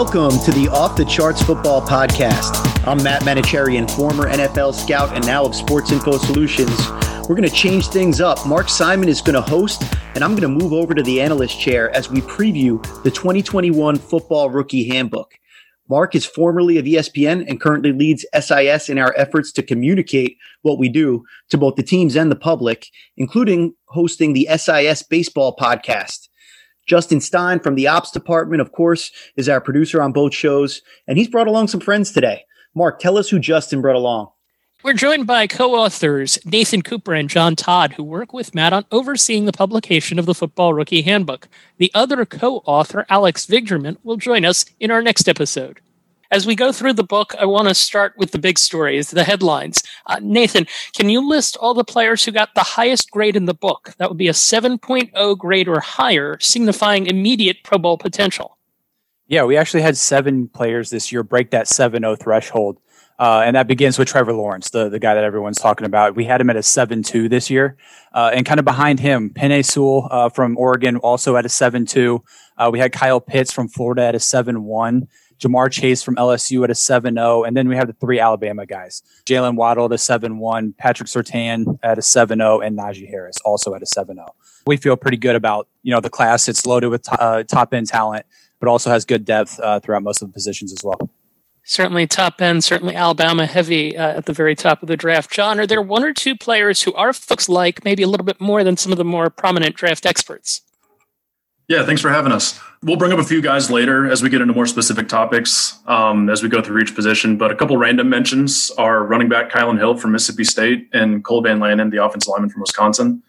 Welcome to the Off the Charts Football Podcast. I'm Matt Manocherian, former NFL scout and now of Sports Info Solutions. We're going to change things up. Mark Simon is going to host, and I'm going to move over to the analyst chair as we preview the 2021 Football Rookie Handbook. Mark is formerly of ESPN and currently leads SIS in our efforts to communicate what we do to both the teams and the public, including hosting the SIS Baseball Podcast. Justin Stein from the ops department, of course, is our producer on both shows, and he's brought along some friends today. Mark, tell us who Justin brought along. We're joined by co authors Nathan Cooper and John Todd, who work with Matt on overseeing the publication of the Football Rookie Handbook. The other co author, Alex Vigderman, will join us in our next episode. As we go through the book, I want to start with the big stories, the headlines. Uh, Nathan, can you list all the players who got the highest grade in the book? That would be a 7.0 grade or higher, signifying immediate Pro Bowl potential. Yeah, we actually had seven players this year break that 7.0 threshold. Uh, and that begins with Trevor Lawrence, the, the guy that everyone's talking about. We had him at a 7-2 this year. Uh, and kind of behind him, Penei Sewell uh, from Oregon also at a 7-2. Uh, we had Kyle Pitts from Florida at a 7-1. Ja'Marr Chase from LSU at a 7 0. And then we have the three Alabama guys Jaylen Waddle at a 7 1, Patrick Surtain at a 7 0, and Najee Harris also at a 7 0. We feel pretty good about you know the class. It's loaded with uh, top end talent, but also has good depth uh, throughout most of the positions as well. Certainly top end, certainly Alabama heavy uh, at the very top of the draft. John, are there one or two players who our folks like maybe a little bit more than some of the more prominent draft experts? Yeah, thanks for having us. We'll bring up a few guys later as we get into more specific topics um, as we go through each position. But a couple random mentions are running back Kylan Hill from Mississippi State and Cole Van Lanen, the offensive lineman from Wisconsin.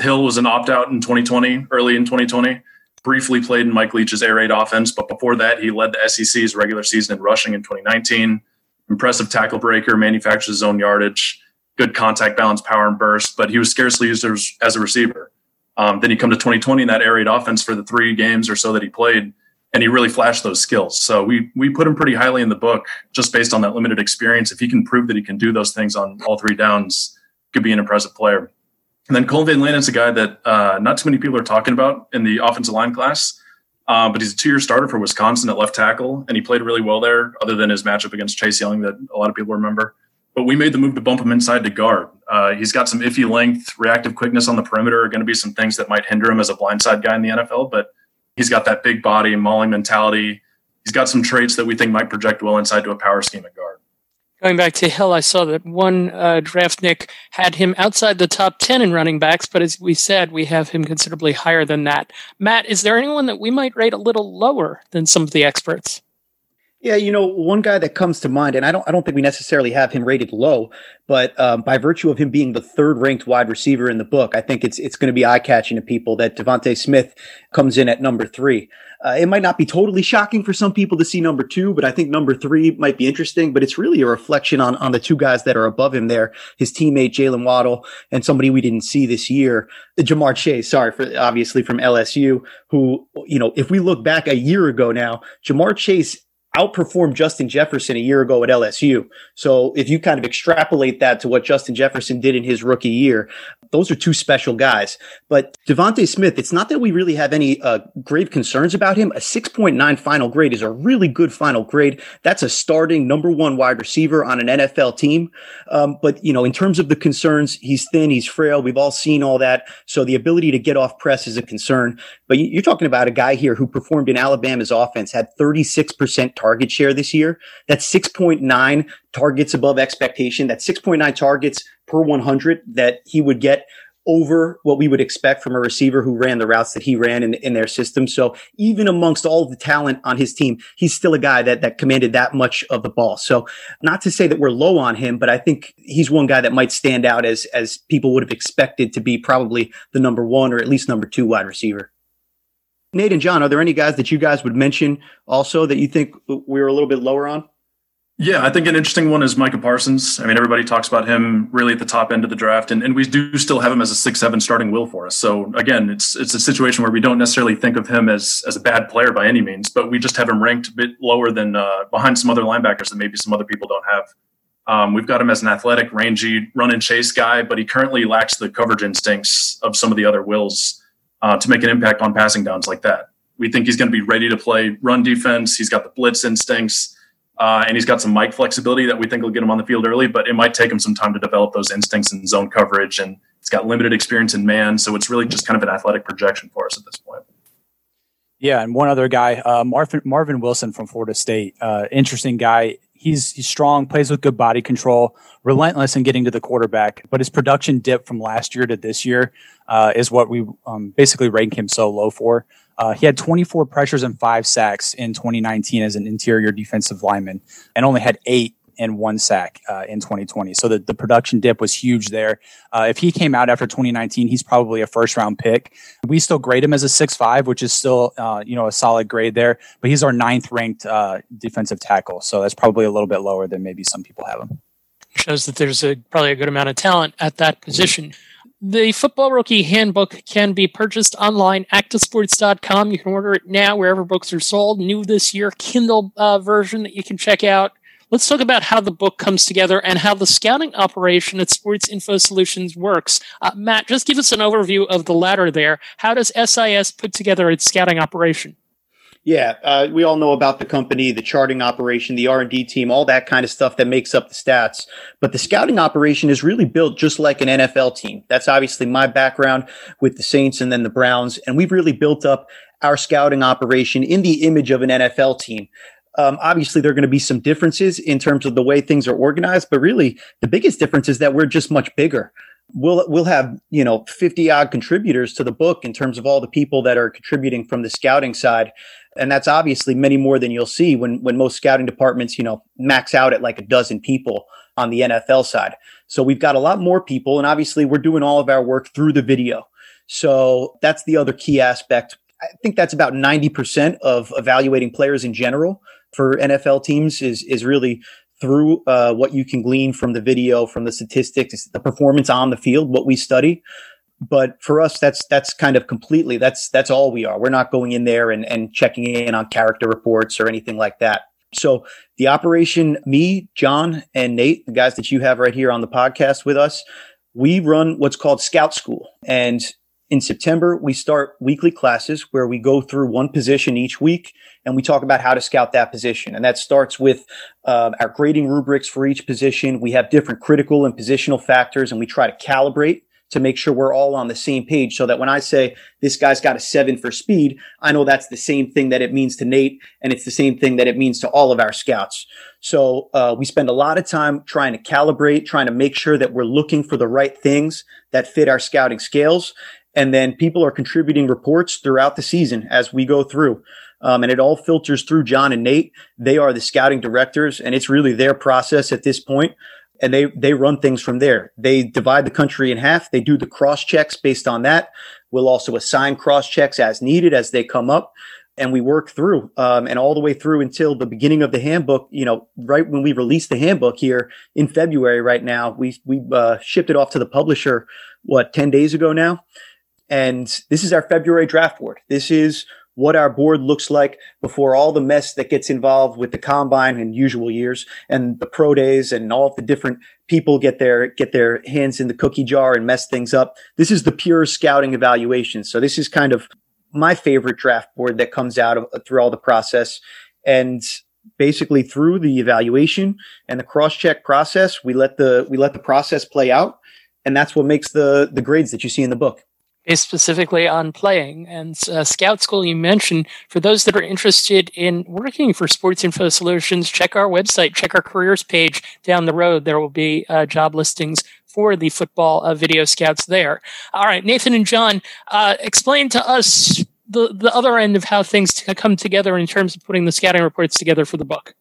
Hill was an opt out in 2020, early in 2020. Briefly played in Mike Leach's air raid offense, but before that, he led the SEC's regular season in rushing in 2019. Impressive tackle breaker, manufactures his own yardage, good contact balance, power, and burst, but he was scarcely used as a receiver. Um, then you come to 2020 in that air offense for the three games or so that he played, and he really flashed those skills. So we we put him pretty highly in the book just based on that limited experience. If he can prove that he can do those things on all three downs, could be an impressive player. And then Cole Van Lanen's a guy that uh, not too many people are talking about in the offensive line class. Uh, but he's a two-year starter for Wisconsin at left tackle, and he played really well there. Other than his matchup against Chase Young, that a lot of people remember but we made the move to bump him inside to guard. Uh, he's got some iffy length, reactive quickness on the perimeter are going to be some things that might hinder him as a blindside guy in the NFL, but he's got that big body, mauling mentality. He's got some traits that we think might project well inside to a power scheme at guard. Going back to Hill, I saw that one uh, draftnik had him outside the top 10 in running backs, but as we said, we have him considerably higher than that. Matt, is there anyone that we might rate a little lower than some of the experts? Yeah, you know, one guy that comes to mind, and I don't, I don't think we necessarily have him rated low, but um, by virtue of him being the third ranked wide receiver in the book, I think it's it's going to be eye catching to people that DeVonta Smith comes in at number three. Uh, it might not be totally shocking for some people to see number two, but I think number three might be interesting. But it's really a reflection on on the two guys that are above him there, his teammate Jaylen Waddle and somebody we didn't see this year, Ja'Marr Chase. Sorry for obviously from LSU, who you know if we look back a year ago now, Ja'Marr Chase outperformed Justin Jefferson a year ago at LSU. So if you kind of extrapolate that to what Justin Jefferson did in his rookie year, those are two special guys. But DeVonta Smith, it's not that we really have any uh, grave concerns about him. A 6.9 final grade is a really good final grade. That's a starting number one wide receiver on an NFL team. Um, but, you know, in terms of the concerns, he's thin, he's frail. We've all seen all that. So the ability to get off press is a concern. But you're talking about a guy here who performed in Alabama's offense, had 36% target share this year. That's 6.9 targets above expectation, that 6.9 targets per 100 that he would get over what we would expect from a receiver who ran the routes that he ran in, in their system. So even amongst all the talent on his team, he's still a guy that, that commanded that much of the ball. So not to say that we're low on him, but I think he's one guy that might stand out as, as people would have expected to be probably the number one or at least number two wide receiver. Nate and John, are there any guys that you guys would mention also that you think we were a little bit lower on? Yeah, I think an interesting one is Micah Parsons. I mean, everybody talks about him really at the top end of the draft, and, and we do still have him as a six seven starting will for us. So again, it's it's a situation where we don't necessarily think of him as as a bad player by any means, but we just have him ranked a bit lower than uh, behind some other linebackers that maybe some other people don't have. Um, we've got him as an athletic, rangy, run and chase guy, but he currently lacks the coverage instincts of some of the other wills uh, to make an impact on passing downs like that. We think he's going to be ready to play run defense. He's got the blitz instincts, uh, and he's got some mic flexibility that we think will get him on the field early. But it might take him some time to develop those instincts in zone coverage, and he's got limited experience in man, so it's really just kind of an athletic projection for us at this point. Yeah, and one other guy, uh, Marvin Marvin Wilson from Florida State, uh, interesting guy. He's he's strong, plays with good body control, relentless in getting to the quarterback. But his production dip from last year to this year uh, is what we um, basically rank him so low for. Uh, he had 24 pressures and five sacks in 2019 as an interior defensive lineman, and only had eight and one sack uh, in 2020. So the, the production dip was huge there. Uh, if he came out after 2019, he's probably a first round pick. We still grade him as a six five, which is still uh, you know a solid grade there. But he's our ninth ranked uh, defensive tackle, so that's probably a little bit lower than maybe some people have him. Shows that there's a probably a good amount of talent at that position. The Football Rookie Handbook can be purchased online, at actasports.com. You can order it now wherever books are sold. New this year, Kindle uh, version that you can check out. Let's talk about how the book comes together and how the scouting operation at Sports Info Solutions works. Uh, Matt, just give us an overview of the latter there. How does SIS put together its scouting operation? Yeah, uh, we all know about the company, the charting operation, the R and D team, all that kind of stuff that makes up the stats. But the scouting operation is really built just like an NFL team. That's obviously my background with the Saints and then the Browns, and we've really built up our scouting operation in the image of an NFL team. Um, obviously, there are going to be some differences in terms of the way things are organized, but really the biggest difference is that we're just much bigger. We'll we'll have you know fifty odd contributors to the book in terms of all the people that are contributing from the scouting side, and that's obviously many more than you'll see when when most scouting departments you know max out at like a dozen people on the NFL side. So we've got a lot more people, and obviously we're doing all of our work through the video. So that's the other key aspect. I think that's about 90% of evaluating players in general for NFL teams is is really through uh, what you can glean from the video, from the statistics, the performance on the field, what we study. But for us, that's that's kind of completely that's that's all we are. We're not going in there and, and checking in on character reports or anything like that. So the operation, me, John, and Nate, the guys that you have right here on the podcast with us, we run what's called Scout School. And in September, we start weekly classes where we go through one position each week and we talk about how to scout that position. And that starts with uh, our grading rubrics for each position. We have different critical and positional factors, and we try to calibrate to make sure we're all on the same page so that when I say this guy's got a seven for speed, I know that's the same thing that it means to Nate, and it's the same thing that it means to all of our scouts. So uh, we spend a lot of time trying to calibrate, trying to make sure that we're looking for the right things that fit our scouting scales. And then people are contributing reports throughout the season as we go through. Um, and it all filters through John and Nate. They are the scouting directors, and it's really their process at this point. And they they run things from there. They divide the country in half. They do the cross checks based on that. We'll also assign cross checks as needed as they come up, and we work through um, and all the way through until the beginning of the handbook. You know, right when we release the handbook here in February. Right now, we we uh, shipped it off to the publisher what ten days ago now and this is our February draft board. This is what our board looks like before all the mess that gets involved with the combine in usual years and the pro days and all the different people get their get their hands in the cookie jar and mess things up. This is the pure scouting evaluation. So this is kind of my favorite draft board that comes out of through all the process and basically through the evaluation and the cross check process we let the we let the process play out and that's what makes the the grades that you see in the book based specifically on playing. And uh, Scout School, you mentioned, for those that are interested in working for Sports Info Solutions, check our website, check our careers page down the road. There will be uh, job listings for the football uh, video scouts there. All right, Nathan and John, uh, explain to us the, the other end of how things t- come together in terms of putting the scouting reports together for the book.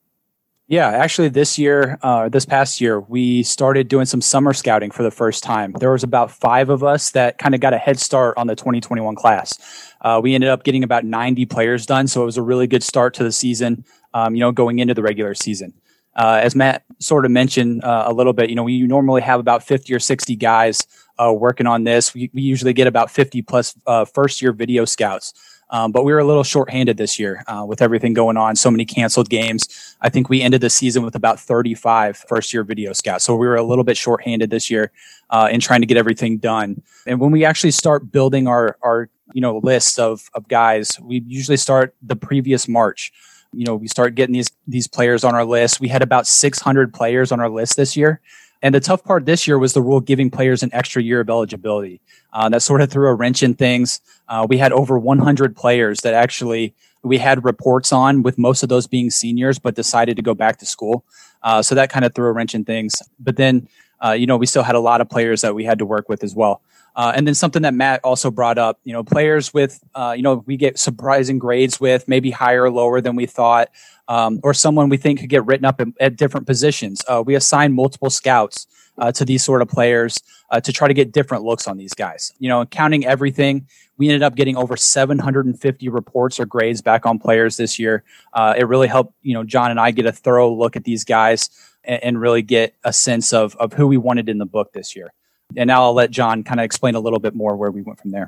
Yeah, actually, this year, uh, this past year, we started doing some summer scouting for the first time. There was about five of us that kind of got a head start on the 2021 class. Uh, we ended up getting about 90 players done, so it was a really good start to the season. Um, you know, going into the regular season. Uh, as Matt sort of mentioned uh, a little bit, you know, we normally have about 50 or 60 guys uh, working on this. We, we, usually get about 50 plus uh, first year video scouts. Um, but we were a little shorthanded this year uh, with everything going on, so many canceled games. I think we ended the season with about 35 first year video scouts. So we were a little bit shorthanded this year uh, in trying to get everything done. And when we actually start building our, our you know, list of, of guys. We usually start the previous March. You know, we start getting these these players on our list. We had about 600 players on our list this year. And the tough part this year was the rule giving players an extra year of eligibility. Uh, that sort of threw a wrench in things. Uh, we had over 100 players that actually we had reports on, with most of those being seniors, but decided to go back to school. Uh, so that kind of threw a wrench in things. But then, uh, you know, we still had a lot of players that we had to work with as well. Uh, and then something that Matt also brought up, you know, players with, uh, you know, we get surprising grades with, maybe higher or lower than we thought, um, or someone we think could get written up in, at different positions. Uh, we assign multiple scouts uh, to these sort of players uh, to try to get different looks on these guys. You know, counting everything, we ended up getting over 750 reports or grades back on players this year. It really helped, you know, John and I get a thorough look at these guys and, and really get a sense of, of who we wanted in the book this year. And now I'll let John kind of explain a little bit more where we went from there.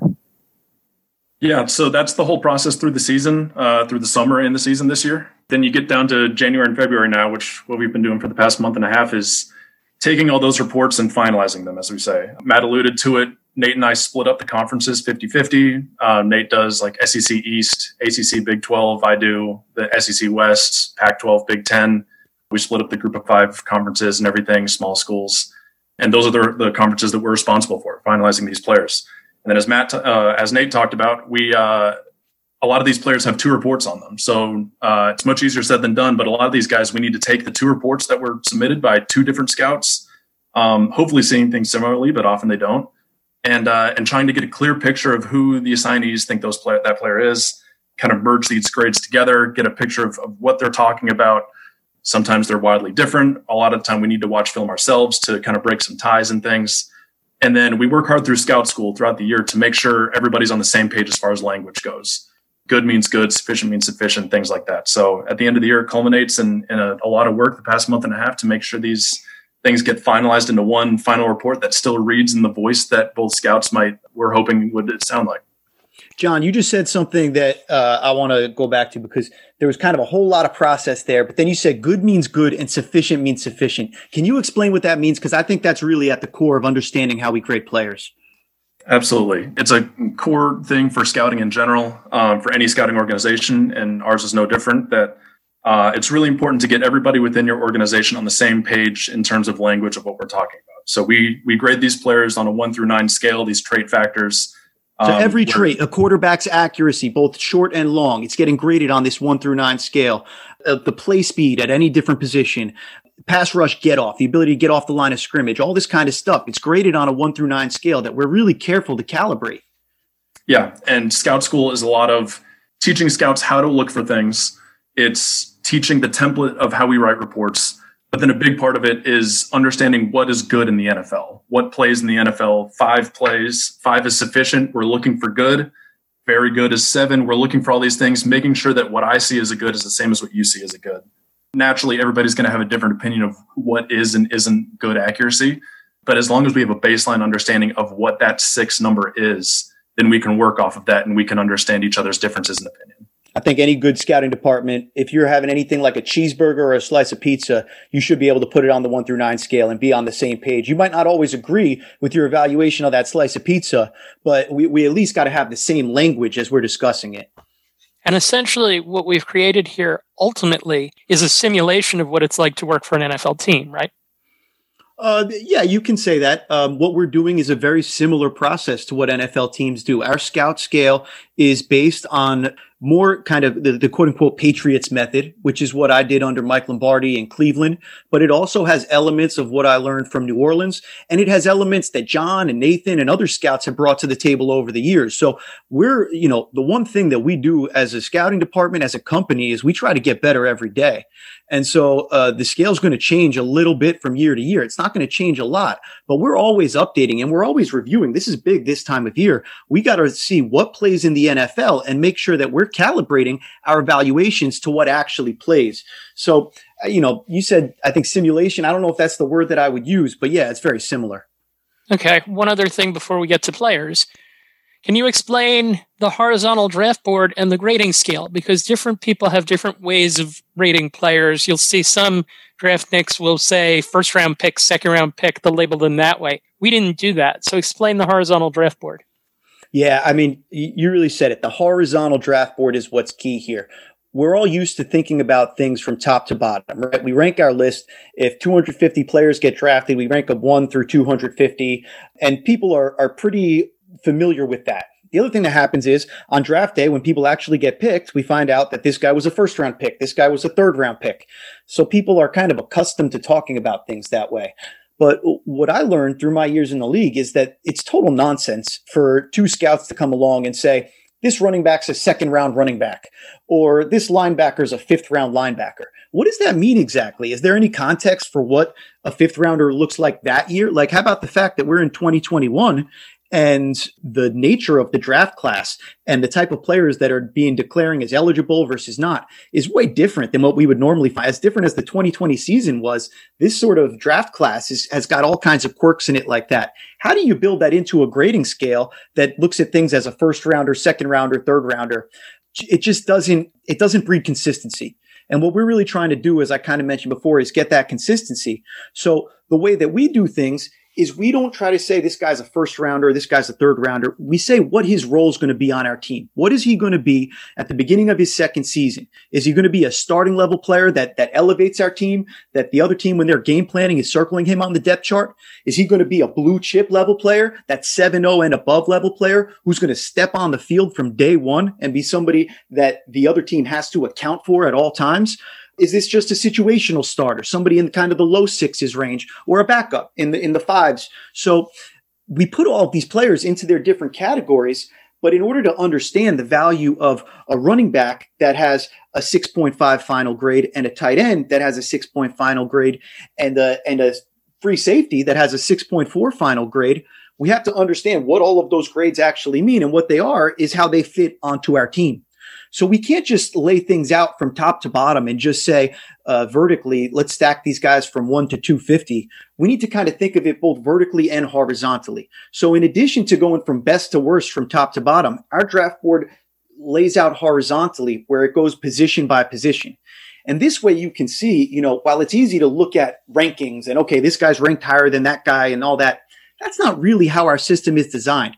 Yeah, so that's the whole process through the season, uh, through the summer and the season this year. Then you get down to January and February now, which what we've been doing for the past month and a half is taking all those reports and finalizing them, as we say. Matt alluded to it. Nate and I split up the conferences 50 50. Uh, Nate does like SEC East, ACC Big 12. I do the SEC West, Pac 12, Big 10. We split up the group of five conferences and everything, small schools. And those are the, the conferences that we're responsible for, finalizing these players. And then, as Matt, uh, as Nate talked about, we uh, a lot of these players have two reports on them. So uh, it's much easier said than done. But a lot of these guys, we need to take the two reports that were submitted by two different scouts, um, hopefully seeing things similarly, but often they don't, and uh, and trying to get a clear picture of who the assignees think those play- that player is. Kind of merge these grades together, get a picture of, of what they're talking about. Sometimes they're wildly different. A lot of the time, we need to watch film ourselves to kind of break some ties and things. And then we work hard through scout school throughout the year to make sure everybody's on the same page as far as language goes good means good, sufficient means sufficient, things like that. So at the end of the year, it culminates in, in a, a, lot of work the past month and a half to make sure these things get finalized into one final report that still reads in the voice that both scouts might were hoping would sound like. John, you just said something that uh, I want to go back to because there was kind of a whole lot of process there, but then you said good means good and sufficient means sufficient. Can you explain what that means? Because I think that's really at the core of understanding how we create players. Absolutely. It's a core thing for scouting in general, um, for any scouting organization, and ours is no different. That uh, it's really important to get everybody within your organization on the same page in terms of language of what we're talking about. So we we grade these players on a one through nine scale, these trait factors. So um, every trait, a quarterback's accuracy, both short and long, it's getting graded on this one through nine scale. Uh, the play speed at any different position, pass rush get off, the ability to get off the line of scrimmage, all this kind of stuff. It's graded on a one through nine scale that we're really careful to calibrate. Yeah. And scout school is a lot of teaching scouts how to look for things. It's teaching the template of how we write reports. But then a big part of it is understanding what is good in the NFL. What plays in the NFL? Five plays. Five is sufficient. We're looking for good. Very good is seven. We're looking for all these things, making sure that what I see as a good is the same as what you see as a good naturally everybody's going to have a different opinion of what is and isn't good accuracy. But as long as we have a baseline understanding of what that six number is, then we can work off of that and we can understand each other's differences in opinion. I think any good scouting department, if you're having anything like a cheeseburger or a slice of pizza, you should be able to put it on the one through nine scale and be on the same page. You might not always agree with your evaluation of that slice of pizza, but we, we at least got to have the same language as we're discussing it. And essentially, what we've created here ultimately is a simulation of what it's like to work for an NFL team, right? Uh, yeah, you can say that. Um, what we're doing is a very similar process to what NFL teams do. Our scout scale is based on more kind of the, the, quote unquote Patriots method, which is what I did under Mike Lombardi in Cleveland. But it also has elements of what I learned from New Orleans. And it has elements that John and Nathan and other scouts have brought to the table over the years. So we're, you know, the one thing that we do as a scouting department, as a company, is we try to get better every day. And so uh, the scale is going to change a little bit from year to year. It's not going to change a lot, but we're always updating and we're always reviewing. This is big this time of year. We got to see what plays in the NFL and make sure that we're calibrating our evaluations to what actually plays. So, uh, you know, you said, I think simulation. I don't know if that's the word that I would use, but yeah, it's very similar. Okay. One other thing before we get to players. Can you explain the horizontal draft board and the grading scale? Because different people have different ways of rating players. You'll see some draftniks will say first round pick, second round pick, they'll label them that way. We didn't do that. So explain the horizontal draft board. Yeah, I mean, you really said it. The horizontal draft board is what's key here. We're all used to thinking about things from top to bottom, right? We rank our list. If 250 players get drafted, we rank them one through 250, and people are are pretty familiar with that. The other thing that happens is on draft day, when people actually get picked, we find out that this guy was a first round pick. This guy was a third round pick. So people are kind of accustomed to talking about things that way. But what I learned through my years in the league is that it's total nonsense for two scouts to come along and say, this running back's a second round running back, or this linebacker's a fifth round linebacker. What does that mean exactly? Is there any context for what a fifth rounder looks like that year? Like, how about the fact that we're in 2021 and the nature of the draft class and the type of players that are being declaring as eligible versus not is way different than what we would normally find. As different as the 2020 season was, this sort of draft class is, has got all kinds of quirks in it like that. How do you build that into a grading scale that looks at things as a first rounder, second rounder, third rounder? It just doesn't, it doesn't breed consistency. And what we're really trying to do, as I kind of mentioned before, is get that consistency. So the way that we do things is we don't try to say this guy's a first rounder, this guy's a third rounder. We say what his role is going to be on our team. What is he going to be at the beginning of his second season? Is he going to be a starting level player that, that elevates our team, that the other team, when they're game planning, is circling him on the depth chart? Is he going to be a blue chip level player, that 7-0 and above level player who's going to step on the field from day one and be somebody that the other team has to account for at all times? Is this just a situational starter, somebody in kind of the low sixes range, or a backup in the in the fives? So we put all of these players into their different categories. But in order to understand the value of a running back that has a 6.5 final grade and a tight end that has a 6 point final grade and a, and a free safety that has a 6.4 final grade, we have to understand what all of those grades actually mean. And what they are is how they fit onto our team. So we can't just lay things out from top to bottom and just say uh, vertically, let's stack these guys from one to 250. We need to kind of think of it both vertically and horizontally. So in addition to going from best to worst from top to bottom, our draft board lays out horizontally where it goes position by position. And this way you can see, you know, while it's easy to look at rankings and okay, this guy's ranked higher than that guy and all that, that's not really how our system is designed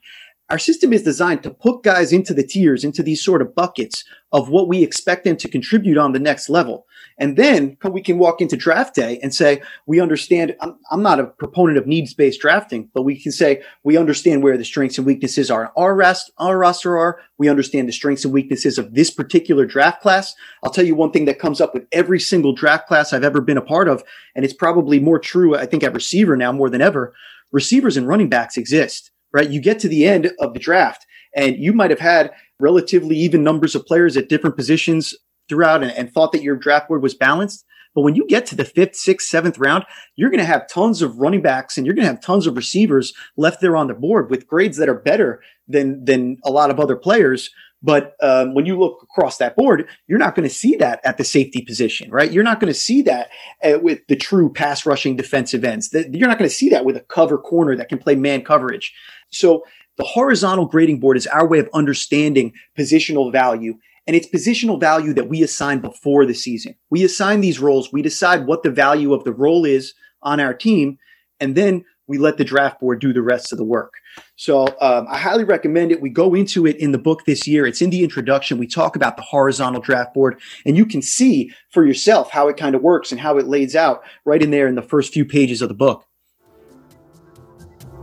our system is designed to put guys into the tiers, into these sort of buckets of what we expect them to contribute on the next level. And then we can walk into draft day and say, we understand, I'm, I'm not a proponent of needs based drafting, but we can say, we understand where the strengths and weaknesses are. Our, rest, our roster are. We understand the strengths and weaknesses of this particular draft class. I'll tell you one thing that comes up with every single draft class I've ever been a part of. And it's probably more true, I think, at receiver now more than ever. Receivers and running backs exist right? You get to the end of the draft and you might have had relatively even numbers of players at different positions throughout and, and thought that your draft board was balanced. But when you get to the fifth, sixth, seventh round, you're going to have tons of running backs and you're going to have tons of receivers left there on the board with grades that are better than than a lot of other players. But um, when you look across that board, you're not going to see that at the safety position, right? You're not going to see that uh, with the true pass rushing defensive ends. You're not going to see that with a cover corner that can play man coverage. So the horizontal grading board is our way of understanding positional value. And it's positional value that we assign before the season. We assign these roles. We decide what the value of the role is on our team. And then we let the draft board do the rest of the work. So um, I highly recommend it. We go into it in the book this year. It's in the introduction. We talk about the horizontal draft board, and you can see for yourself how it kind of works and how it lays out right in there in the first few pages of the book.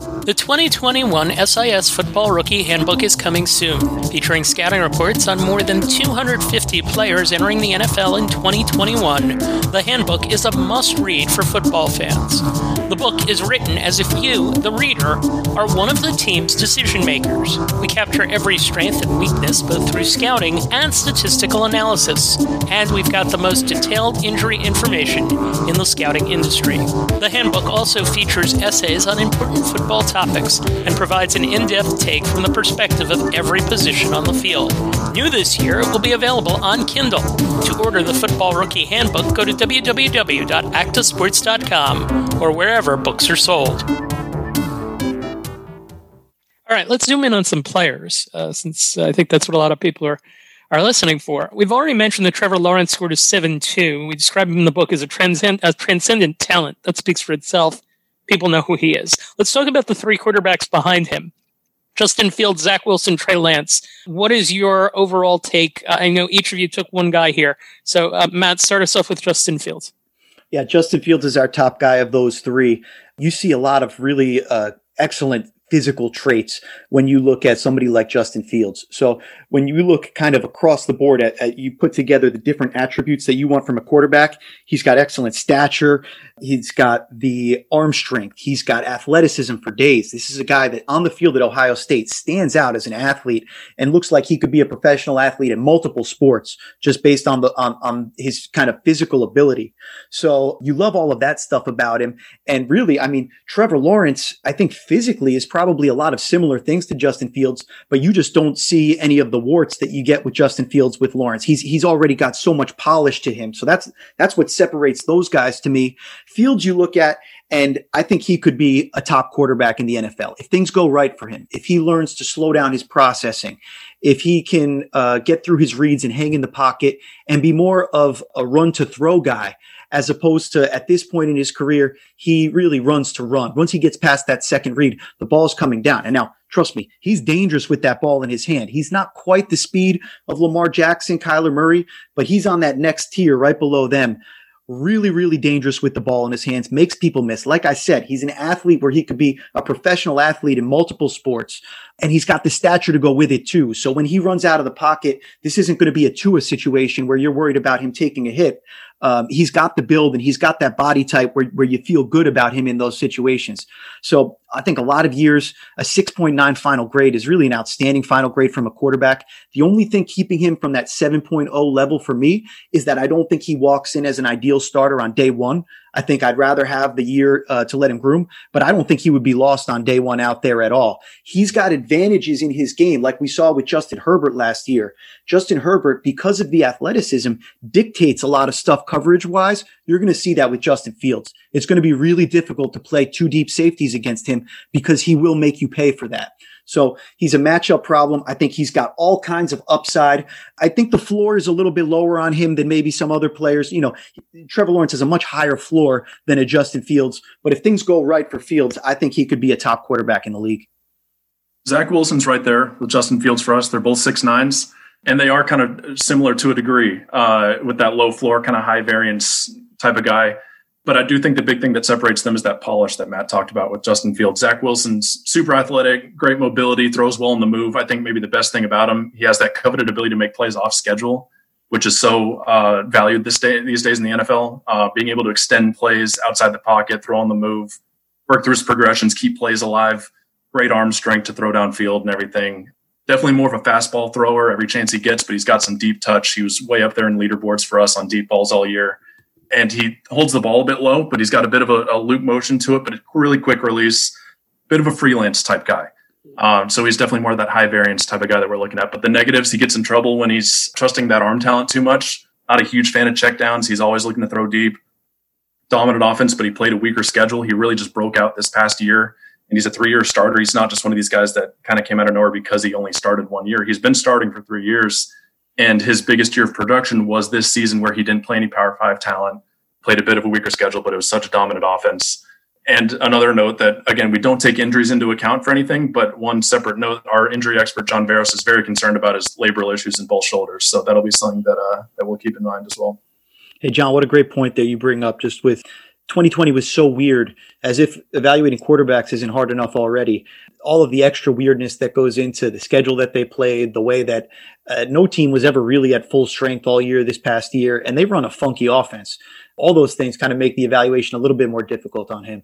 The 2021 SIS Football Rookie Handbook is coming soon, featuring scouting reports on more than 250 players entering the NFL in 2021. The handbook is a must read for football fans. The book is written as if you, the reader, are one of the team's decision makers. We capture every strength and weakness both through scouting and statistical analysis, and we've got the most detailed injury information in the scouting industry. The handbook also features essays on important football football topics and provides an in depth take from the perspective of every position on the field. New this year, it will be available on Kindle. To order the Football Rookie Handbook, go to www.actasports.com or wherever books are sold. All right, let's zoom in on some players, uh, since I think that's what a lot of people are are listening for. We've already mentioned that Trevor Lawrence scored a 7 2. We describe him in the book as a, transcend- a transcendent talent. That speaks for itself people know who he is. Let's talk about the three quarterbacks behind him. Justin Fields, Zach Wilson, Trey Lance. What is your overall take? Uh, I know each of you took one guy here. So, uh, Matt, start us off with Justin Fields. Yeah, Justin Fields is our top guy of those three. You see a lot of really uh, excellent physical traits when you look at somebody like Justin Fields. So when you look kind of across the board at, at, you put together the different attributes that you want from a quarterback, he's got excellent stature. He's got the arm strength. He's got athleticism for days. This is a guy that on the field at Ohio State stands out as an athlete and looks like he could be a professional athlete in multiple sports just based on the, on, on his kind of physical ability. So you love all of that stuff about him. And really, I mean, Trevor Lawrence, I think physically is probably a lot of similar things to Justin Fields, but you just don't see any of the warts that you get with Justin Fields with Lawrence. He's, he's already got so much polish to him. So that's, that's what separates those guys to me Fields you look at, and I think he could be a top quarterback in the NFL if things go right for him. If he learns to slow down his processing, if he can uh, get through his reads and hang in the pocket and be more of a run to throw guy, as opposed to at this point in his career, he really runs to run. Once he gets past that second read, the ball's coming down. And now, trust me, he's dangerous with that ball in his hand. He's not quite the speed of Lamar Jackson, Kyler Murray, but he's on that next tier right below them really, really dangerous with the ball in his hands, makes people miss. Like I said, he's an athlete where he could be a professional athlete in multiple sports, and he's got the stature to go with it too. So when he runs out of the pocket, this isn't going to be a Tua situation where you're worried about him taking a hit. Um, he's got the build and he's got that body type where, where you feel good about him in those situations. So I think a lot of years, a 6.9 final grade is really an outstanding final grade from a quarterback. The only thing keeping him from that 7.0 level for me is that I don't think he walks in as an ideal starter on day one. I think I'd rather have the year uh, to let him groom, but I don't think he would be lost on day one out there at all. He's got advantages in his game, like we saw with Justin Herbert last year. Justin Herbert, because of the athleticism, dictates a lot of stuff coverage wise. You're going to see that with Justin Fields. It's going to be really difficult to play two deep safeties against him because he will make you pay for that. So he's a matchup problem. I think he's got all kinds of upside. I think the floor is a little bit lower on him than maybe some other players. You know, Trevor Lawrence has a much higher floor than a Justin Fields. But if things go right for Fields, I think he could be a top quarterback in the league. Zach Wilson's right there with Justin Fields for us. They're both six nines, and they are kind of similar to a degree uh, with that low floor, kind of high variance type of guy. But I do think the big thing that separates them is that polish that Matt talked about with Justin Fields. Zach Wilson's super athletic, great mobility, throws well in the move. I think maybe the best thing about him, he has that coveted ability to make plays off schedule, which is so uh, valued this day these days in the NFL. Uh, being able to extend plays outside the pocket, throw on the move, work through his progressions, keep plays alive. Great arm strength to throw downfield and everything. Definitely more of a fastball thrower every chance he gets, but he's got some deep touch. He was way up there in leaderboards for us on deep balls all year and he holds the ball a bit low, but he's got a bit of a, a loop motion to it, but a really quick release, bit of a freelance type guy. Um, so he's definitely more of that high variance type of guy that we're looking at. But the negatives, he gets in trouble when he's trusting that arm talent too much. Not a huge fan of checkdowns. He's always looking to throw deep. Dominant offense, but he played a weaker schedule. He really just broke out this past year, and he's a three-year starter. He's not just one of these guys that kind of came out of nowhere because he only started one year. He's been starting for three years, and his biggest year of production was this season where he didn't play any Power Five talent, played a bit of a weaker schedule, but it was such a dominant offense. And another note that again, we don't take injuries into account for anything, but one separate note: our injury expert John Barros is very concerned about his labral issues in both shoulders, so that'll be something that uh, that we'll keep in mind as well. Hey, John, what a great point that you bring up. Just with 2020 was so weird, as if evaluating quarterbacks isn't hard enough already. All of the extra weirdness that goes into the schedule that they played, the way that uh, no team was ever really at full strength all year this past year, and they run a funky offense. All those things kind of make the evaluation a little bit more difficult on him.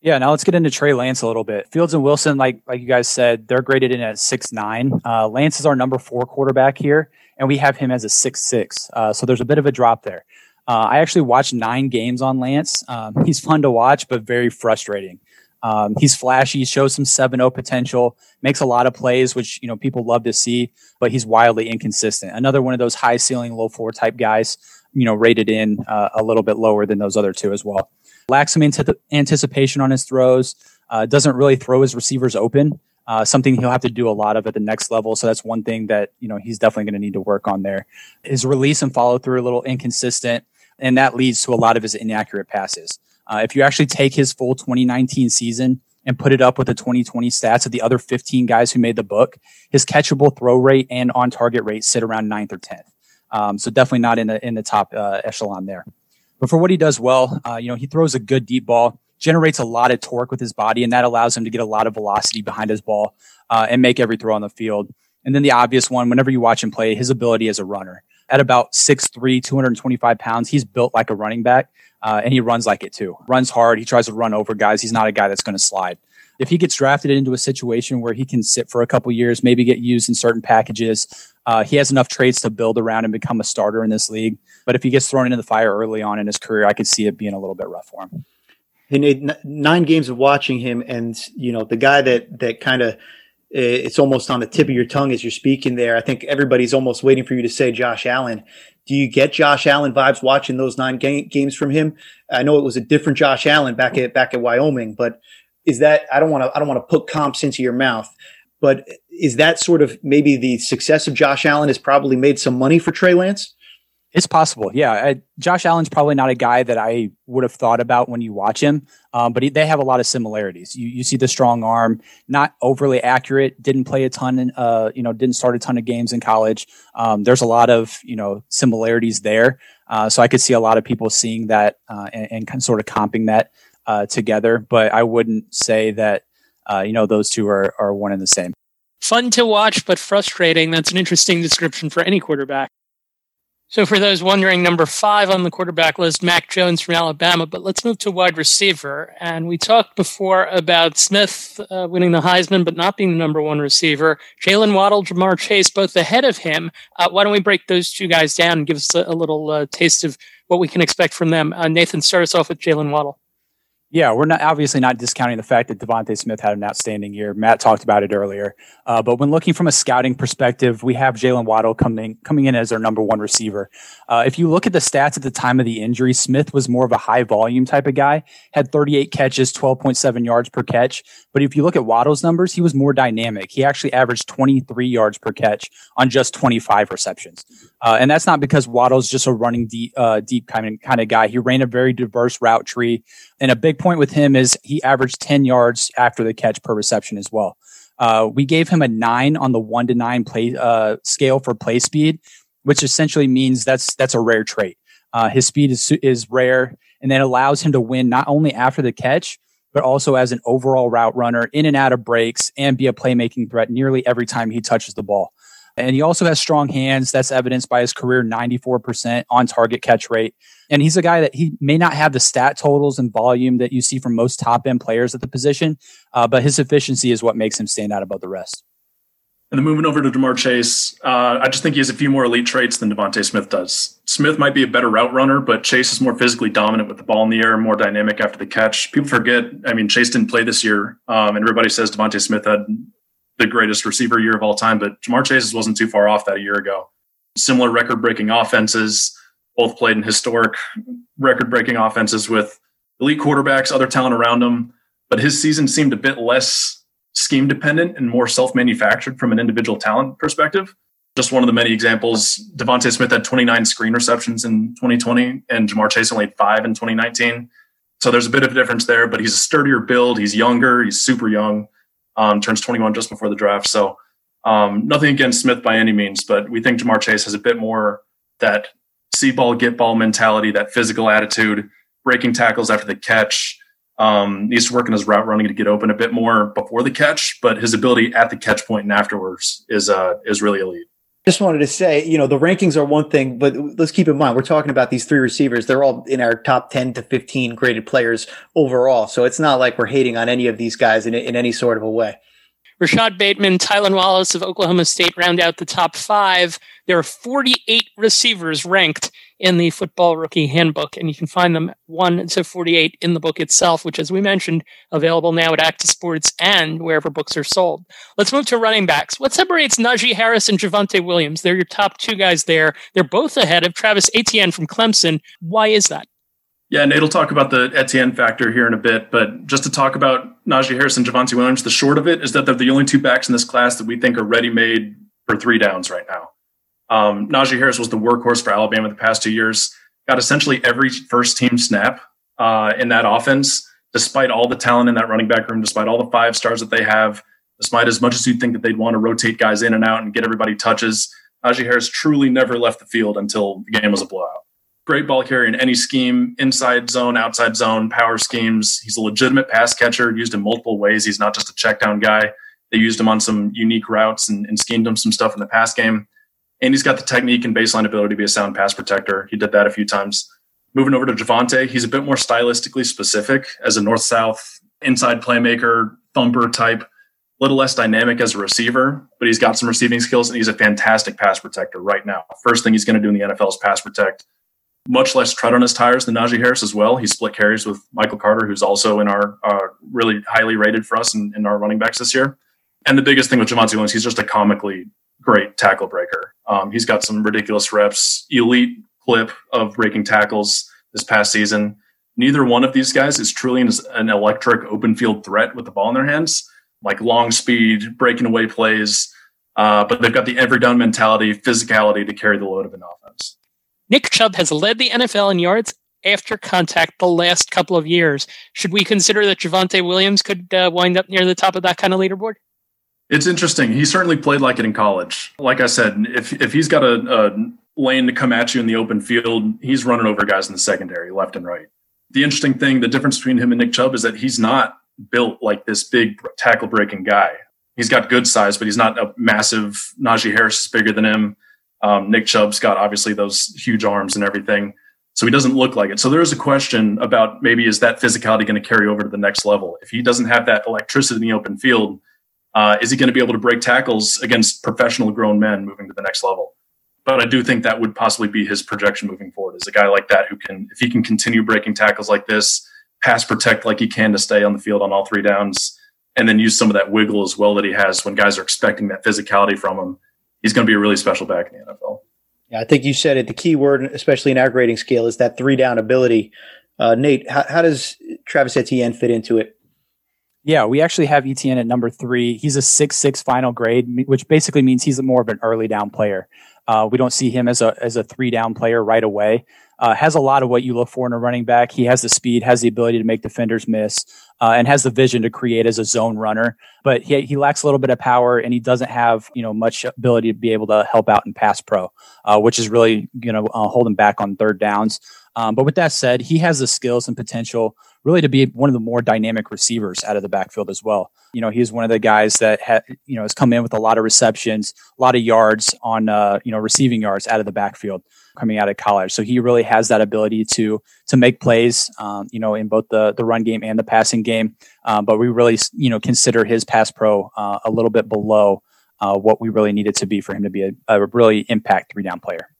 Yeah, now let's get into Trey Lance a little bit. Fields and Wilson, like like you guys said, they're graded in at six nine. Uh, Lance is our number four quarterback here, and we have him as a six six. Uh, so there's a bit of a drop there. Uh, I actually watched nine games on Lance. Um, he's fun to watch, but very frustrating. Um, he's flashy, shows some 7-0 potential, makes a lot of plays, which you know people love to see, but he's wildly inconsistent. Another one of those high ceiling, low floor type guys, you know, rated in uh, a little bit lower than those other two as well. Lacks some anticipation on his throws. Uh, doesn't really throw his receivers open. Uh, something he'll have to do a lot of at the next level. So that's one thing that you know he's definitely going to need to work on there. His release and follow through are a little inconsistent and that leads to a lot of his inaccurate passes. Uh, if you actually take his full 2019 season and put it up with the 2020 stats of the other 15 guys who made the book, his catchable throw rate and on target rate sit around ninth or 10th. Um, so definitely not in the in the top uh, echelon there. But for what he does well, uh, you know, he throws a good deep ball, generates a lot of torque with his body, and that allows him to get a lot of velocity behind his ball uh, and make every throw on the field. And then the obvious one, whenever you watch him play, his ability as a runner. At about 6'3, 225 pounds, he's built like a running back, uh, and he runs like it too. Runs hard. He tries to run over guys. He's not a guy that's going to slide. If he gets drafted into a situation where he can sit for a couple years, maybe get used in certain packages, uh, he has enough traits to build around and become a starter in this league. But if he gets thrown into the fire early on in his career, I could see it being a little bit rough for him. In nine games of watching him, and you know the guy that that kind of Eh, it's almost on the tip of your tongue as you're speaking there. I think everybody's almost waiting for you to say Josh Allen. Do you get Josh Allen vibes watching those nine ga- games from him? I know it was a different Josh Allen back at back at Wyoming, but is that I don't want to I don't want to put comps into your mouth, but is that sort of maybe the success of Josh Allen has probably made some money for Trey Lance? It's possible. Yeah. I, Josh Allen's probably not a guy that I would have thought about when you watch him, um, but he, they have a lot of similarities. You, you see the strong arm, not overly accurate, didn't play a ton, in, uh, you know, didn't start a ton of games in college. Um, there's a lot of, you know, similarities there. Uh, so I could see a lot of people seeing that uh, and, and sort of comping that uh, together, but I wouldn't say that, uh, you know, those two are, are one and the same. Fun to watch, but frustrating. That's an interesting description for any quarterback. So, for those wondering, number five on the quarterback list, Mac Jones from Alabama. But let's move to wide receiver. And we talked before about Smith uh, winning the Heisman, but not being the number one receiver. Jaylen Waddle, Ja'Marr Chase, both ahead of him. Uh, why don't we break those two guys down and give us a, a little uh, taste of what we can expect from them? Uh, Nathan, start us off with Jaylen Waddle. Yeah, we're not obviously not discounting the fact that DeVonta Smith had an outstanding year. Matt talked about it earlier. Uh, but when looking from a scouting perspective, we have Jaylen Waddle coming coming in as our number one receiver. Uh, if you look at the stats at the time of the injury, Smith was more of a high volume type of guy. Had 38 catches, 12.7 yards per catch. But if you look at Waddle's numbers, he was more dynamic. He actually averaged 23 yards per catch on just 25 receptions. Uh, and that's not because Waddle's just a running deep, uh, deep kind of kind of guy. He ran a very diverse route tree. And a big point with him is he averaged 10 yards after the catch per reception as well. Uh, we gave him a nine on the one to nine play uh, scale for play speed, which essentially means that's that's a rare trait. Uh, his speed is is rare, and that allows him to win not only after the catch, but also as an overall route runner in and out of breaks and be a playmaking threat nearly every time he touches the ball. And he also has strong hands. That's evidenced by his career 94% on target catch rate. And he's a guy that he may not have the stat totals and volume that you see from most top end players at the position, uh, but his efficiency is what makes him stand out above the rest. And then moving over to Ja'Marr Chase, uh, I just think he has a few more elite traits than DeVonta Smith does. Smith might be a better route runner, but Chase is more physically dominant with the ball in the air, more dynamic after the catch. People forget, I mean, Chase didn't play this year, um, and everybody says DeVonta Smith had the greatest receiver year of all time, but Ja'Marr Chase wasn't too far off that a year ago. Similar record breaking offenses, both played in historic record breaking offenses with elite quarterbacks, other talent around them. But his season seemed a bit less scheme dependent and more self manufactured from an individual talent perspective. Just one of the many examples. DeVonta Smith had 29 screen receptions in 2020, and Ja'Marr Chase only had five in 2019. So there's a bit of a difference there, but he's a sturdier build. He's younger. He's super young um, turns 21 just before the draft. So um, nothing against Smith by any means, but we think Ja'Marr Chase has a bit more that see ball, get ball mentality, that physical attitude, breaking tackles after the catch. Um, needs to work on his route running to get open a bit more before the catch, but his ability at the catch point and afterwards is uh, is really elite. Just wanted to say, you know, the rankings are one thing, but let's keep in mind we're talking about these three receivers. They're all in our top 10 to 15 graded players overall. So it's not like we're hating on any of these guys in, in any sort of a way. Rashod Bateman, Tylan Wallace of Oklahoma State round out the top five. There are 48 receivers ranked in the Football Rookie Handbook, and you can find them 1 to 48 in the book itself, which, as we mentioned, available now at ACTA Sports and wherever books are sold. Let's move to running backs. What separates Najee Harris and Javonte Williams? They're your top two guys there. They're both ahead of Travis Etienne from Clemson. Why is that? Yeah, Nate will talk about the Etienne factor here in a bit, but just to talk about Najee Harris and Javonte Williams, the short of it is that they're the only two backs in this class that we think are ready made for three downs right now. Um, Najee Harris was the workhorse for Alabama the past two years, got essentially every first team snap uh, in that offense, despite all the talent in that running back room, despite all the five stars that they have, despite as much as you'd think that they'd want to rotate guys in and out and get everybody touches, Najee Harris truly never left the field until the game was a blowout. Great ball carrier in any scheme, inside zone, outside zone, power schemes. He's a legitimate pass catcher, used in multiple ways. He's not just a check down guy. They used him on some unique routes and, and schemed him some stuff in the pass game. And he's got the technique and baseline ability to be a sound pass protector. He did that a few times. Moving over to Javonte, he's a bit more stylistically specific as a north south inside playmaker, thumper type, a little less dynamic as a receiver, but he's got some receiving skills and he's a fantastic pass protector right now. First thing he's going to do in the NFL is pass protect. Much less tread on his tires than Najee Harris as well. He split carries with Michael Carter, who's also in our uh, really highly rated for us in, in, our running backs this year. And the biggest thing with Javonte Williams, he's just a comically great tackle breaker. Um, he's got some ridiculous reps, elite clip of breaking tackles this past season. Neither one of these guys is truly an electric open field threat with the ball in their hands, like long speed, breaking away plays. Uh, but they've got the every down mentality, physicality to carry the load of an offense. Nick Chubb has led the NFL in yards after contact the last couple of years. Should we consider that Javonte Williams could uh, wind up near the top of that kind of leaderboard? It's interesting. He certainly played like it in college. Like I said, if if he's got a, a lane to come at you in the open field, he's running over guys in the secondary, left and right. The interesting thing, the difference between him and Nick Chubb is that he's not built like this big tackle breaking guy. He's got good size, but he's not a massive. Najee Harris is bigger than him. Um, Nick Chubb's got obviously those huge arms and everything. So he doesn't look like it. So there is a question about maybe is that physicality going to carry over to the next level? If he doesn't have that electricity in the open field, uh, is he going to be able to break tackles against professional grown men moving to the next level? But I do think that would possibly be his projection moving forward is a guy like that who can, if he can continue breaking tackles like this, pass protect like he can to stay on the field on all three downs, and then use some of that wiggle as well that he has when guys are expecting that physicality from him, he's going to be a really special back in the NFL. Yeah, I think you said it. The key word, especially in our grading scale, is that three down ability. Uh, Nate, how, how does Travis Etienne fit into it? Yeah, we actually have Etienne at number three. He's a six six final grade, which basically means he's more of an early down player. Uh, we don't see him as a as a three down player right away. Uh, has a lot of what you look for in a running back. He has the speed, has the ability to make defenders miss, uh, and has the vision to create as a zone runner. But he, he lacks a little bit of power, and he doesn't have you know much ability to be able to help out in pass pro, uh, which is really you know uh, holding back on third downs. Um, but with that said, he has the skills and potential really to be one of the more dynamic receivers out of the backfield as well. You know, he's one of the guys that ha, you know has come in with a lot of receptions, a lot of yards on uh, you know receiving yards out of the backfield coming out of college. So he really has that ability to to make plays, um, you know, in both the the run game and the passing game. Um, but we really you know consider his pass pro uh, a little bit below uh, what we really needed to be for him to be a, a really impact three down player.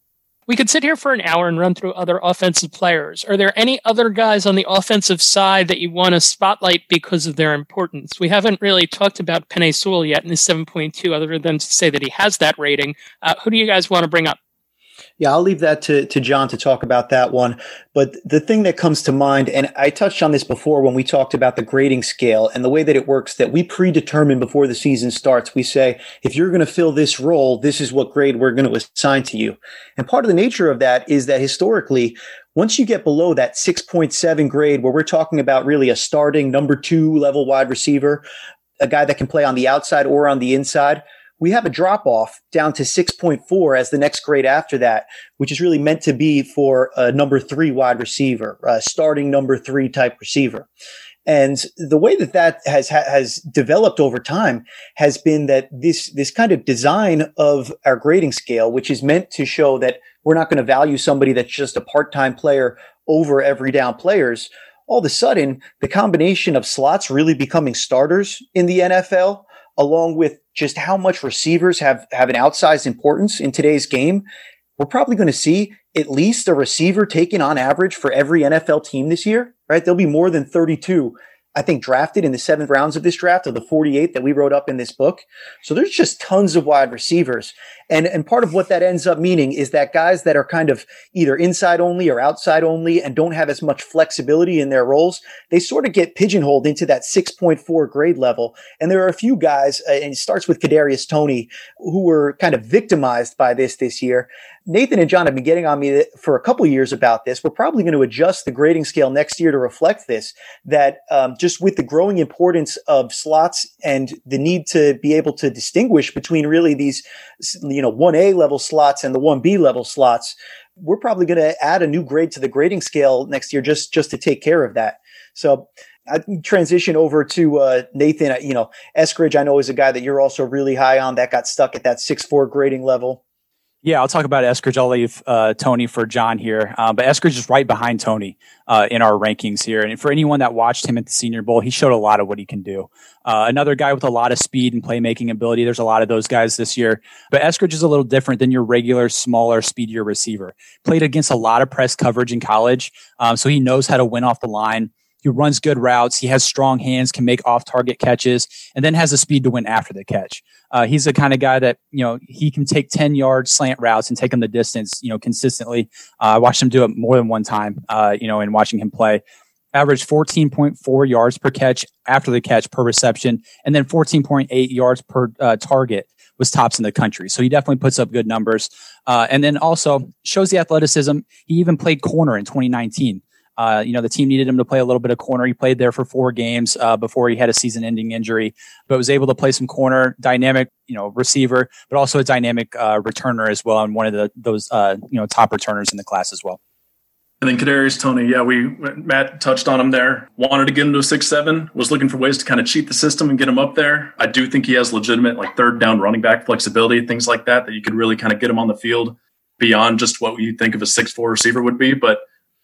We could sit here for an hour and run through other offensive players. Are there any other guys on the offensive side that you want to spotlight because of their importance? We haven't really talked about Penei Sewell yet in his 7.2, other than to say that he has that rating. Uh, who do you guys want to bring up? Yeah, I'll leave that to, to John to talk about that one. But the thing that comes to mind, and I touched on this before when we talked about the grading scale and the way that it works, that we predetermine before the season starts. We say, if you're going to fill this role, this is what grade we're going to assign to you. And part of the nature of that is that historically, once you get below that 6.7 grade, where we're talking about really a starting number two level wide receiver, a guy that can play on the outside or on the inside, we have a drop off down to 6.4 as the next grade after that, which is really meant to be for a number three wide receiver, a starting number three type receiver. And the way that that has has developed over time has been that this this kind of design of our grading scale, which is meant to show that we're not going to value somebody that's just a part time player over every down players. All of a sudden, the combination of slots really becoming starters in the NFL along with just how much receivers have, have an outsized importance in today's game, we're probably going to see at least a receiver taken on average for every NFL team this year, right? There'll be more than 32, I think, drafted in the seventh rounds of this draft of the 48 that we wrote up in this book. So there's just tons of wide receivers. And and part of what that ends up meaning is that guys that are kind of either inside only or outside only and don't have as much flexibility in their roles, they sort of get pigeonholed into that 6.4 grade level. And there are a few guys, uh, and it starts with Kadarius Toney, who were kind of victimized by this this year. Nathan and John have been getting on me for a couple years about this. We're probably going to adjust the grading scale next year to reflect this. That um, just with the growing importance of slots and the need to be able to distinguish between really these, you know, one A level slots and the one B level slots, we're probably going to add a new grade to the grading scale next year just just to take care of that. So. I transition over to uh, Nathan. You know, Eskridge, I know is a guy that you're also really high on. That got stuck at that six four grading level. Yeah, I'll talk about Eskridge. I'll leave uh, Toney for John here. Um, but Eskridge is right behind Toney uh, in our rankings here. And for anyone that watched him at the Senior Bowl, he showed a lot of what he can do. Uh, another guy with a lot of speed and playmaking ability. There's a lot of those guys this year. But Eskridge is a little different than your regular, smaller, speedier receiver. Played against a lot of press coverage in college, um, so he knows how to win off the line. He runs good routes. He has strong hands, can make off target catches, and then has the speed to win after the catch. Uh, he's the kind of guy that, you know, he can take 10 yard slant routes and take them the distance, you know, consistently. Uh, I watched him do it more than one time, uh, you know, in watching him play. Averaged 14.4 yards per catch after the catch per reception, and then 14.8 yards per uh, target was tops in the country. So he definitely puts up good numbers. Uh, and then also shows the athleticism. He even played corner in 2019. Uh, you know, the team needed him to play a little bit of corner. He played there for four games uh, before he had a season-ending injury, but was able to play some corner, dynamic, you know, receiver, but also a dynamic uh, returner as well, and one of the those uh, you know top returners in the class as well. And then Kadarius Toney, yeah, we Matt touched on him there. Wanted to get him to a six seven. Was looking for ways to kind of cheat the system and get him up there. I do think he has legitimate like third down running back flexibility, things like that, that you could really kind of get him on the field beyond just what you think of a six four receiver would be. But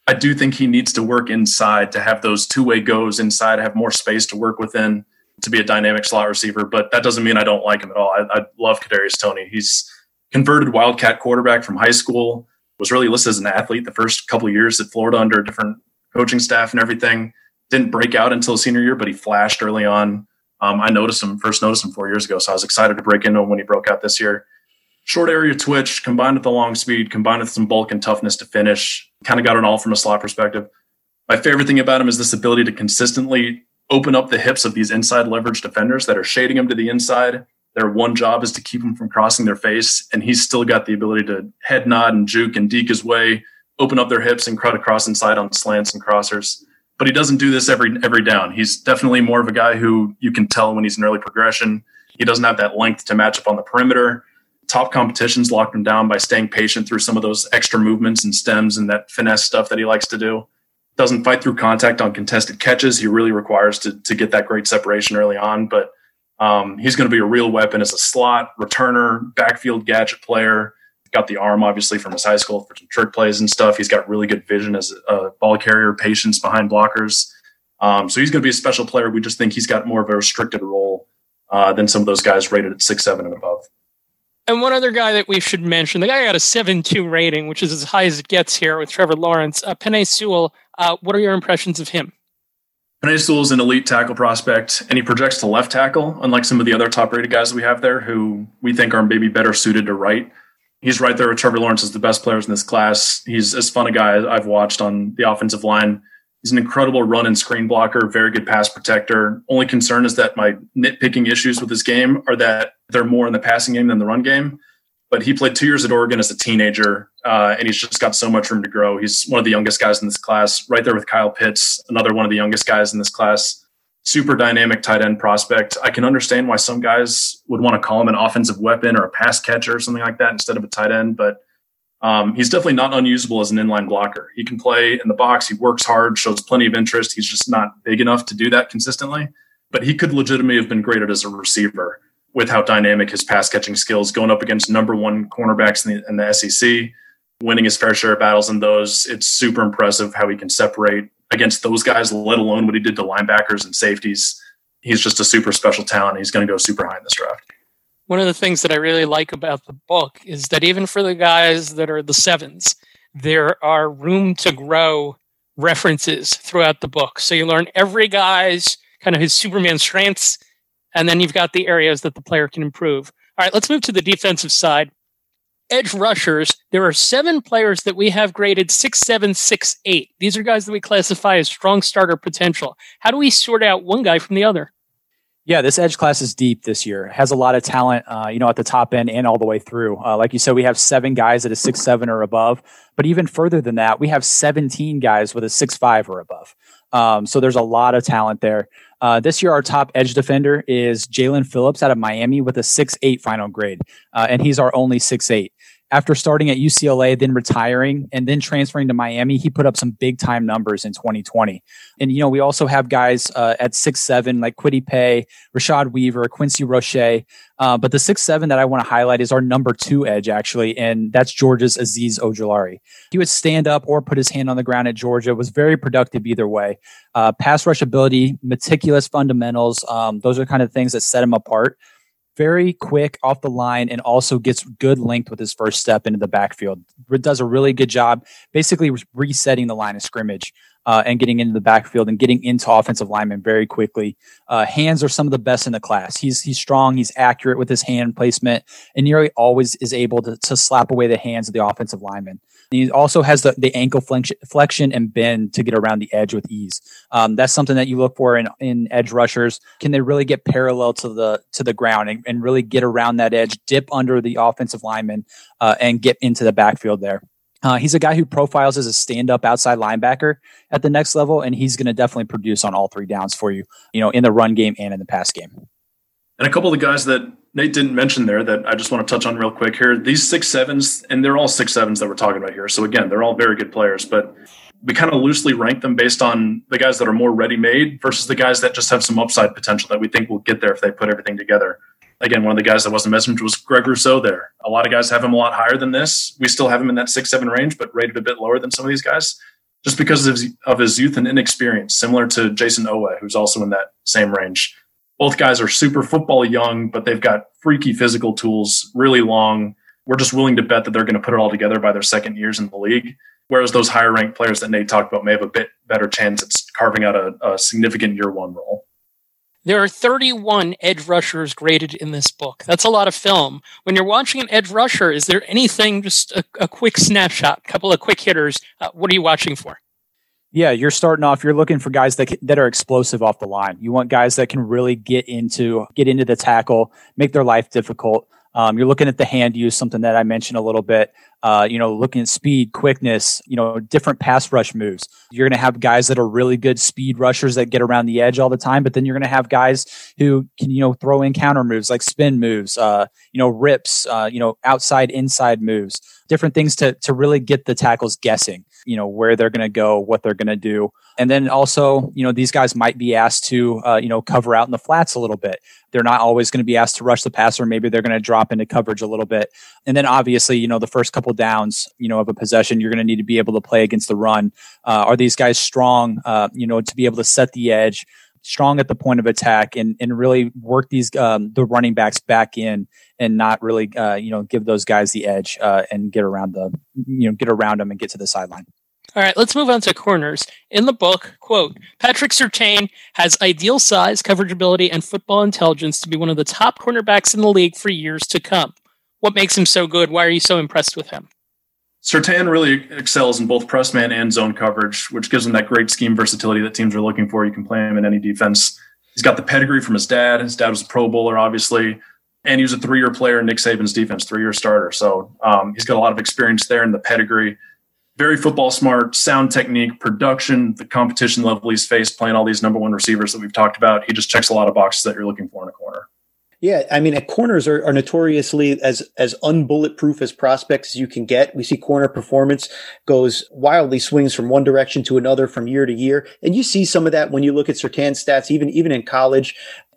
I do think he needs to work inside to have those two way goes inside, have more space to work within to be a dynamic slot receiver. But that doesn't mean I don't like him at all. I, I love Kadarius Toney. He's converted Wildcat quarterback from high school. Was really listed as an athlete the first couple years at Florida under a different coaching staff and everything. Didn't break out until senior year, but he flashed early on. Um, I noticed him first noticed him four years ago, so I was excited to break into him when he broke out this year short area twitch combined with the long speed, combined with some bulk and toughness to finish, kind of got it all from a slot perspective. My favorite thing about him is this ability to consistently open up the hips of these inside leverage defenders that are shading him to the inside. Their one job is to keep him from crossing their face, and he's still got the ability to head nod and juke and deke his way, open up their hips and crowd across inside on slants and crossers. But he doesn't do this every every down. He's definitely more of a guy who you can tell when he's in early progression. He doesn't have that length to match up on the perimeter top competitions locked him down by staying patient through some of those extra movements and stems and that finesse stuff that he likes to do. Doesn't fight through contact on contested catches. He really requires to, to get that great separation early on, but um, he's going to be a real weapon as a slot returner, backfield gadget player. Got the arm, obviously, from his high school for some trick plays and stuff. He's got really good vision as a ball carrier, patience behind blockers. Um, so he's going to be a special player. We just think he's got more of a restricted role uh, than some of those guys rated at six seven and above. And one other guy that we should mention, the guy got a 7-2 rating, which is as high as it gets here with Trevor Lawrence. Uh, Sewell, uh, what are your impressions of him? Penei Sewell is an elite tackle prospect, and he projects to left tackle, unlike some of the other top-rated guys that we have there who we think are maybe better suited to right. He's right there with Trevor Lawrence as the best players in this class. He's as fun a guy I've watched on the offensive line. He's an incredible run and screen blocker, very good pass protector. Only concern is that my nitpicking issues with his game are that they're more in the passing game than the run game. But he played two years at Oregon as a teenager, uh, and he's just got so much room to grow. He's one of the youngest guys in this class, right there with Kyle Pitts, another one of the youngest guys in this class. Super dynamic tight end prospect. I can understand why some guys would want to call him an offensive weapon or a pass catcher or something like that instead of a tight end, but um, he's definitely not unusable as an inline blocker. He can play in the box. He works hard, shows plenty of interest. He's just not big enough to do that consistently. But he could legitimately have been graded as a receiver with how dynamic his pass catching skills, going up against number one cornerbacks in the, in the SEC, winning his fair share of battles in those. It's super impressive how he can separate against those guys, let alone what he did to linebackers and safeties. He's just a super special talent. He's going to go super high in this draft one of the things that I really like about the book is that even for the guys that are the sevens, there are room to grow references throughout the book. So you learn every guy's kind of his Superman strengths, and then you've got the areas that the player can improve. All right, let's move to the defensive side. edge rushers, there are seven players that we have graded six, seven, six, eight. These are guys that we classify as strong starter potential. How do we sort out one guy from the other? Yeah, this edge class is deep this year. It has a lot of talent, uh, you know, at the top end and all the way through. Uh, like you said, we have seven guys at a six seven or above, but even further than that, we have seventeen guys with a six five or above. Um, so there's a lot of talent there. Uh, this year, our top edge defender is Jaelan Phillips out of Miami with a six eight final grade, uh, and he's our only six eight after starting at UCLA, then retiring, and then transferring to Miami, he put up some big time numbers in 2020. And, you know, we also have guys uh, at six seven like Kwity Paye, Rashad Weaver, Quincy Roche. Uh, but the six seven that I want to highlight is our number two edge, actually, and that's Georgia's Azeez Ojulari. He would stand up or put his hand on the ground at Georgia, was very productive either way. Uh, pass rush ability, meticulous fundamentals, um, those are kind of things that set him apart very quick off the line and also gets good length with his first step into the backfield. Does a really good job, basically resetting the line of scrimmage uh, and getting into the backfield and getting into offensive linemen very quickly. Uh, hands are some of the best in the class. He's he's strong. He's accurate with his hand placement, and nearly always is able to, to slap away the hands of the offensive lineman. He also has the, the ankle flexion and bend to get around the edge with ease. Um, that's something that you look for in, in edge rushers. Can they really get parallel to the to the ground and, and really get around that edge, dip under the offensive lineman, uh, and get into the backfield there? Uh, he's a guy who profiles as a stand-up outside linebacker at the next level, and he's going to definitely produce on all three downs for you. You know, in the run game and in the pass game. And a couple of the guys that Nate didn't mention there that I just want to touch on real quick here. These six sevens, and they're all six sevens that we're talking about here. So again, they're all very good players, but we kind of loosely rank them based on the guys that are more ready made versus the guys that just have some upside potential that we think will get there if they put everything together. Again, one of the guys that wasn't mentioned was Greg Rousseau there. A lot of guys have him a lot higher than this. We still have him in that six, seven range, but rated a bit lower than some of these guys just because of his, of his youth and inexperience, similar to Jayson Oweh, who's also in that same range both guys are super football young, but they've got freaky physical tools, really long. We're just willing to bet that they're going to put it all together by their second years in the league. Whereas those higher ranked players that Nate talked about may have a bit better chance at carving out a, a significant year one role. There are 31 edge rushers graded in this book. That's a lot of film. When you're watching an edge rusher, is there anything, just a, a quick snapshot, a couple of quick hitters? Uh, what are you watching for? Yeah, you're starting off. You're looking for guys that that are explosive off the line. You want guys that can really get into get into the tackle, make their life difficult. Um, you're looking at the hand use, something that I mentioned a little bit. Uh, you know, looking at speed, quickness, you know, different pass rush moves. You're going to have guys that are really good speed rushers that get around the edge all the time, but then you're going to have guys who can, you know, throw in counter moves like spin moves, uh, you know, rips, uh, you know, outside inside moves, different things to to really get the tackles guessing you know where they're going to go, what they're going to do, and then also you know these guys might be asked to uh, you know cover out in the flats a little bit. They're not always going to be asked to rush the passer. Maybe they're going to drop into coverage a little bit, and then obviously you know the first couple downs you know of a possession, you're going to need to be able to play against the run. Uh, are these guys strong? Uh, you know to be able to set the edge strong at the point of attack and, and really work these um, the running backs back in and not really uh, you know give those guys the edge uh, and get around the you know get around them and get to the sideline. All right, let's move on to corners. In the book, quote, Patrick Surtain has ideal size, coverage ability, and football intelligence to be one of the top cornerbacks in the league for years to come. What makes him so good? Why are you so impressed with him? Surtain really excels in both press man and zone coverage, which gives him that great scheme versatility that teams are looking for. You can play him in any defense. He's got the pedigree from his dad. His dad was a Pro Bowler, obviously, and he was a three-year player in Nick Saban's defense, three-year starter. So um, he's got a lot of experience there in the pedigree. Very football smart, sound technique, production, the competition level he's faced, playing all these number one receivers that we've talked about. He just checks a lot of boxes that you're looking for in a. Yeah, I mean, corners are, are notoriously as as unbulletproof as prospects as you can get. We see corner performance goes wildly swings from one direction to another from year to year, and you see some of that when you look at Surtain's stats, even even in college.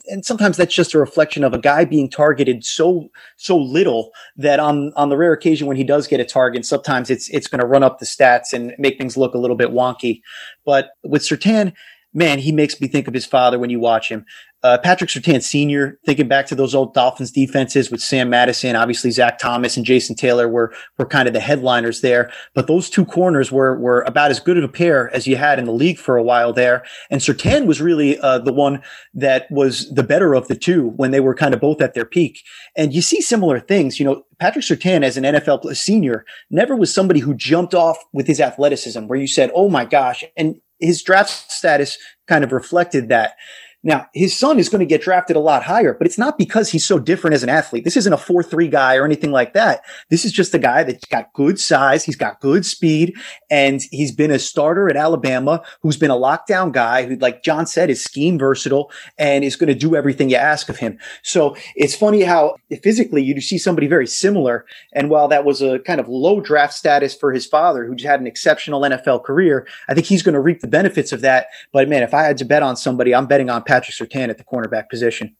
And sometimes that's just a reflection of a guy being targeted so so little that on on the rare occasion when he does get a target, sometimes it's it's going to run up the stats and make things look a little bit wonky. But with Surtain, man, he makes me think of his father when you watch him. Uh, Patrick Surtain Sr., thinking back to those old Dolphins defenses with Sam Madison, obviously Zach Thomas and Jason Taylor were, were kind of the headliners there. But those two corners were, were about as good of a pair as you had in the league for a while there. And Surtain was really uh, the one that was the better of the two when they were kind of both at their peak. And you see similar things, you know, Patrick Surtain as an NFL senior never was somebody who jumped off with his athleticism where you said, Oh my gosh. And his draft status kind of reflected that. Now, his son is going to get drafted a lot higher, but it's not because he's so different as an athlete. This isn't a 4-3 guy or anything like that. This is just a guy that's got good size. He's got good speed and he's been a starter at Alabama who's been a lockdown guy who, like John said, is scheme versatile and is going to do everything you ask of him. So it's funny how physically you see somebody very similar. And while that was a kind of low draft status for his father, who had an exceptional NFL career, I think he's going to reap the benefits of that. But man, if I had to bet on somebody, I'm betting on Patrick Surtain at the cornerback position.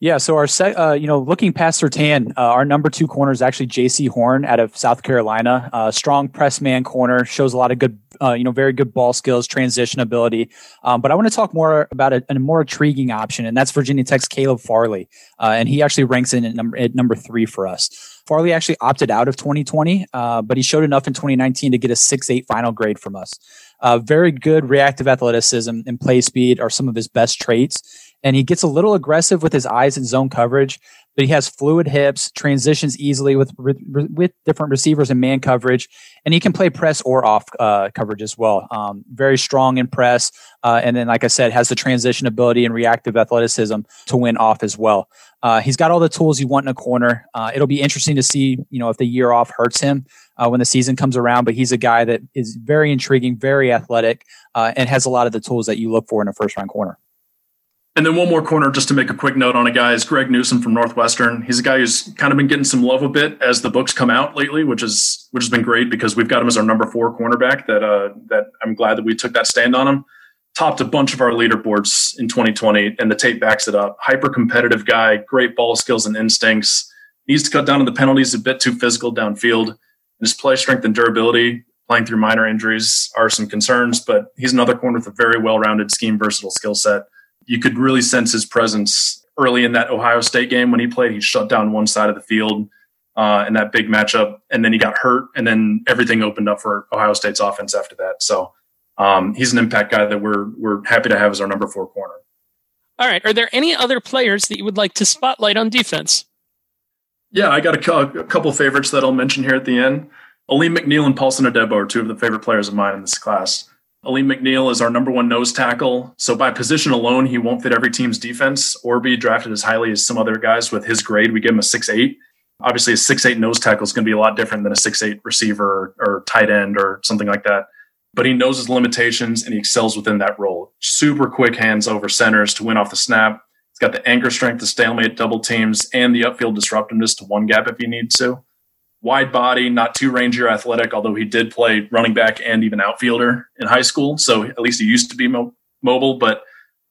Yeah, so our uh, you know, looking past Surtain, uh, our number two corner is actually Jaycee Horn out of South Carolina. Uh, strong press man corner, shows a lot of good, uh, you know, very good ball skills, transition ability. Um, but I want to talk more about a, a, more intriguing option, and that's Virginia Tech's Caleb Farley, uh, and he actually ranks in at number at number three for us. Farley actually opted out of 2020, uh, but he showed enough in 2019 to get a six eight final grade from us. Uh, very good reactive athleticism and play speed are some of his best traits. And he gets a little aggressive with his eyes and zone coverage, but he has fluid hips, transitions easily with with different receivers and man coverage, and he can play press or off uh, coverage as well. Um, very strong in press, uh, and then, like I said, has the transition ability and reactive athleticism to win off as well. Uh, he's got all the tools you want in a corner. Uh, it'll be interesting to see, you know, if the year off hurts him uh, when the season comes around. But he's a guy that is very intriguing, very athletic, uh, and has a lot of the tools that you look for in a first round corner. And then one more corner, just to make a quick note on a guy, is Greg Newsom from Northwestern. He's a guy who's kind of been getting some love a bit as the books come out lately, which is which has been great because we've got him as our number four cornerback. That uh, that I'm glad that we took that stand on him. Topped a bunch of our leaderboards in 2020, and the tape backs it up. Hyper competitive guy, great ball skills and instincts. Needs to cut down on the penalties, a bit too physical downfield. His play strength and durability, playing through minor injuries, are some concerns, but he's another corner with a very well rounded scheme, versatile skill set. You could really sense his presence early in that Ohio State game when he played. He shut down one side of the field uh, in that big matchup, and then he got hurt, and then everything opened up for Ohio State's offense after that. So um, he's an impact guy that we're we're happy to have as our number four corner. All right. Are there any other players that you would like to spotlight on defense? Yeah, I got a, a couple favorites that I'll mention here at the end. Alim McNeill and Paulson Adebo are two of the favorite players of mine in this class. Alim McNeill is our number one nose tackle. So by position alone, he won't fit every team's defense or be drafted as highly as some other guys with his grade. We give him a six eight. Obviously, a six eight nose tackle is going to be a lot different than a six eight receiver or, or tight end or something like that. But he knows his limitations and he excels within that role. Super quick hands over centers to win off the snap He's got the anchor strength to stalemate double teams and the upfield disruptiveness to one gap if he needs to. Wide body, not too rangy athletic, although he did play running back and even outfielder in high school. So at least he used to be mo- mobile, but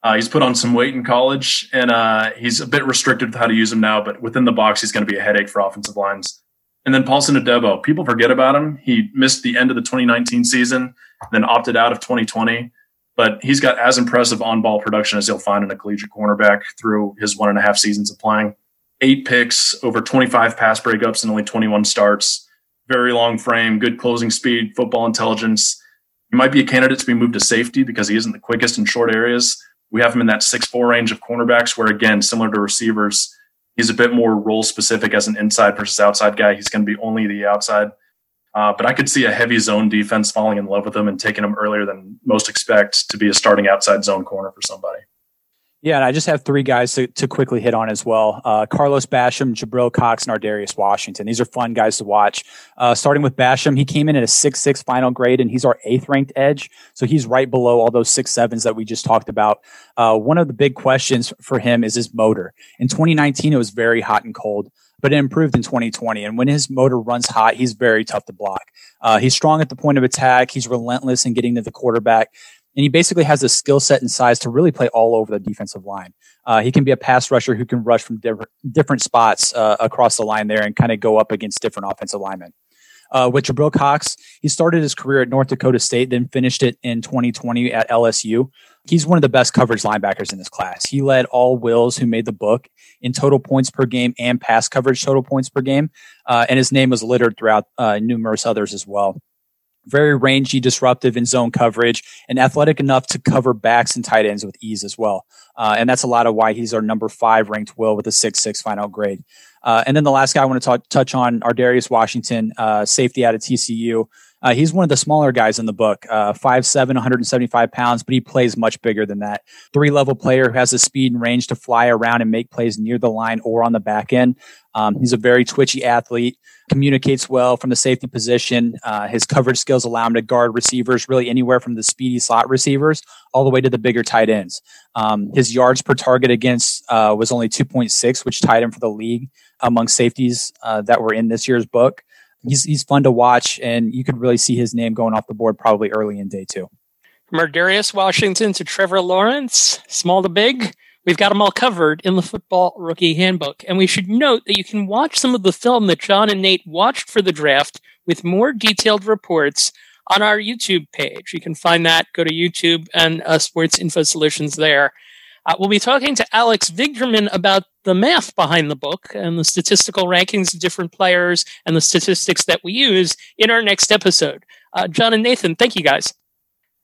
uh, he's put on some weight in college and uh, he's a bit restricted with how to use him now, but within the box, he's going to be a headache for offensive lines. And then Paulson Adebo, people forget about him. He missed the end of the 2019 season, then opted out of 2020 but he's got as impressive on ball production as you'll find in a collegiate cornerback through his one and a half seasons of playing. Eight picks, over 25 pass breakups, and only 21 starts. Very long frame, good closing speed, football intelligence. He might be a candidate to be moved to safety because he isn't the quickest in short areas. We have him in that 6'4 range of cornerbacks, where again, similar to receivers, he's a bit more role specific as an inside versus outside guy. He's going to be only the outside. Uh, but I could see a heavy zone defense falling in love with him and taking him earlier than most expect to be a starting outside zone corner for somebody. Yeah, and I just have three guys to, to quickly hit on as well. Uh, Carlos Basham, Jabril Cox, and Ar'Darius Washington. These are fun guys to watch. Uh, starting with Basham, he came in at a six six final grade, and he's our eighth ranked edge. So he's right below all those six sevens that we just talked about. Uh, one of the big questions for him is his motor. In 2019, it was very hot and cold but it improved in 2020. And when his motor runs hot, he's very tough to block. Uh, he's strong at the point of attack. He's relentless in getting to the quarterback. And he basically has the skill set and size to really play all over the defensive line. Uh, he can be a pass rusher who can rush from different, different spots uh, across the line there and kind of go up against different offensive linemen. Uh, with Jabril Cox, he started his career at North Dakota State, then finished it in 2020 at LSU. He's one of the best coverage linebackers in this class. He led all Wills who made the book in total points per game and pass coverage total points per game. Uh, and his name was littered throughout uh, numerous others as well very rangy, disruptive in zone coverage, and athletic enough to cover backs and tight ends with ease as well. Uh, and that's a lot of why he's our number five ranked will with a six six final grade. Uh, and then the last guy I want to t- touch on, Ar'Darius Washington, uh, safety out of TCU. Uh, he's one of the smaller guys in the book, uh, 5'7", 175 pounds, but he plays much bigger than that. Three level player who has the speed and range to fly around and make plays near the line or on the back end. Um, he's a very twitchy athlete, communicates well from the safety position. Uh, his coverage skills allow him to guard receivers really anywhere from the speedy slot receivers all the way to the bigger tight ends. Um, his yards per target against uh, was only 2.6, which tied him for the league among safeties uh, that were in this year's book he's he's fun to watch, and you could really see his name going off the board probably early in day two. From Darius Washington to Trevor Lawrence, small to big, we've got them all covered in the Football Rookie Handbook. And we should note that you can watch some of the film that John and Nate watched for the draft with more detailed reports on our YouTube page. You can find that. Go to YouTube and uh, Sports Info Solutions there. Uh, we'll be talking to Alex Vigderman about the math behind the book and the statistical rankings of different players and the statistics that we use in our next episode. Uh, John and Nathan, thank you guys.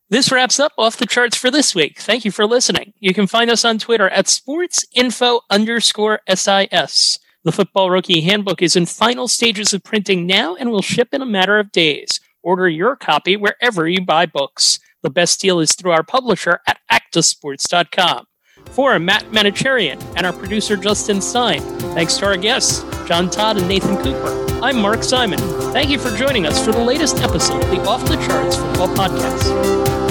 This wraps up off the charts for this week. Thank you for listening. You can find us on Twitter at sportsinfo underscore SIS. The Football Rookie Handbook is in final stages of printing now and will ship in a matter of days. Order your copy wherever you buy books. The best deal is through our publisher at actasports.com. For Matt Manocherian and our producer Justin Stein, thanks to our guests, John Todd and Nathan Cooper. I'm Mark Simon. Thank you for joining us for the latest episode of the Off the Charts Football Podcast.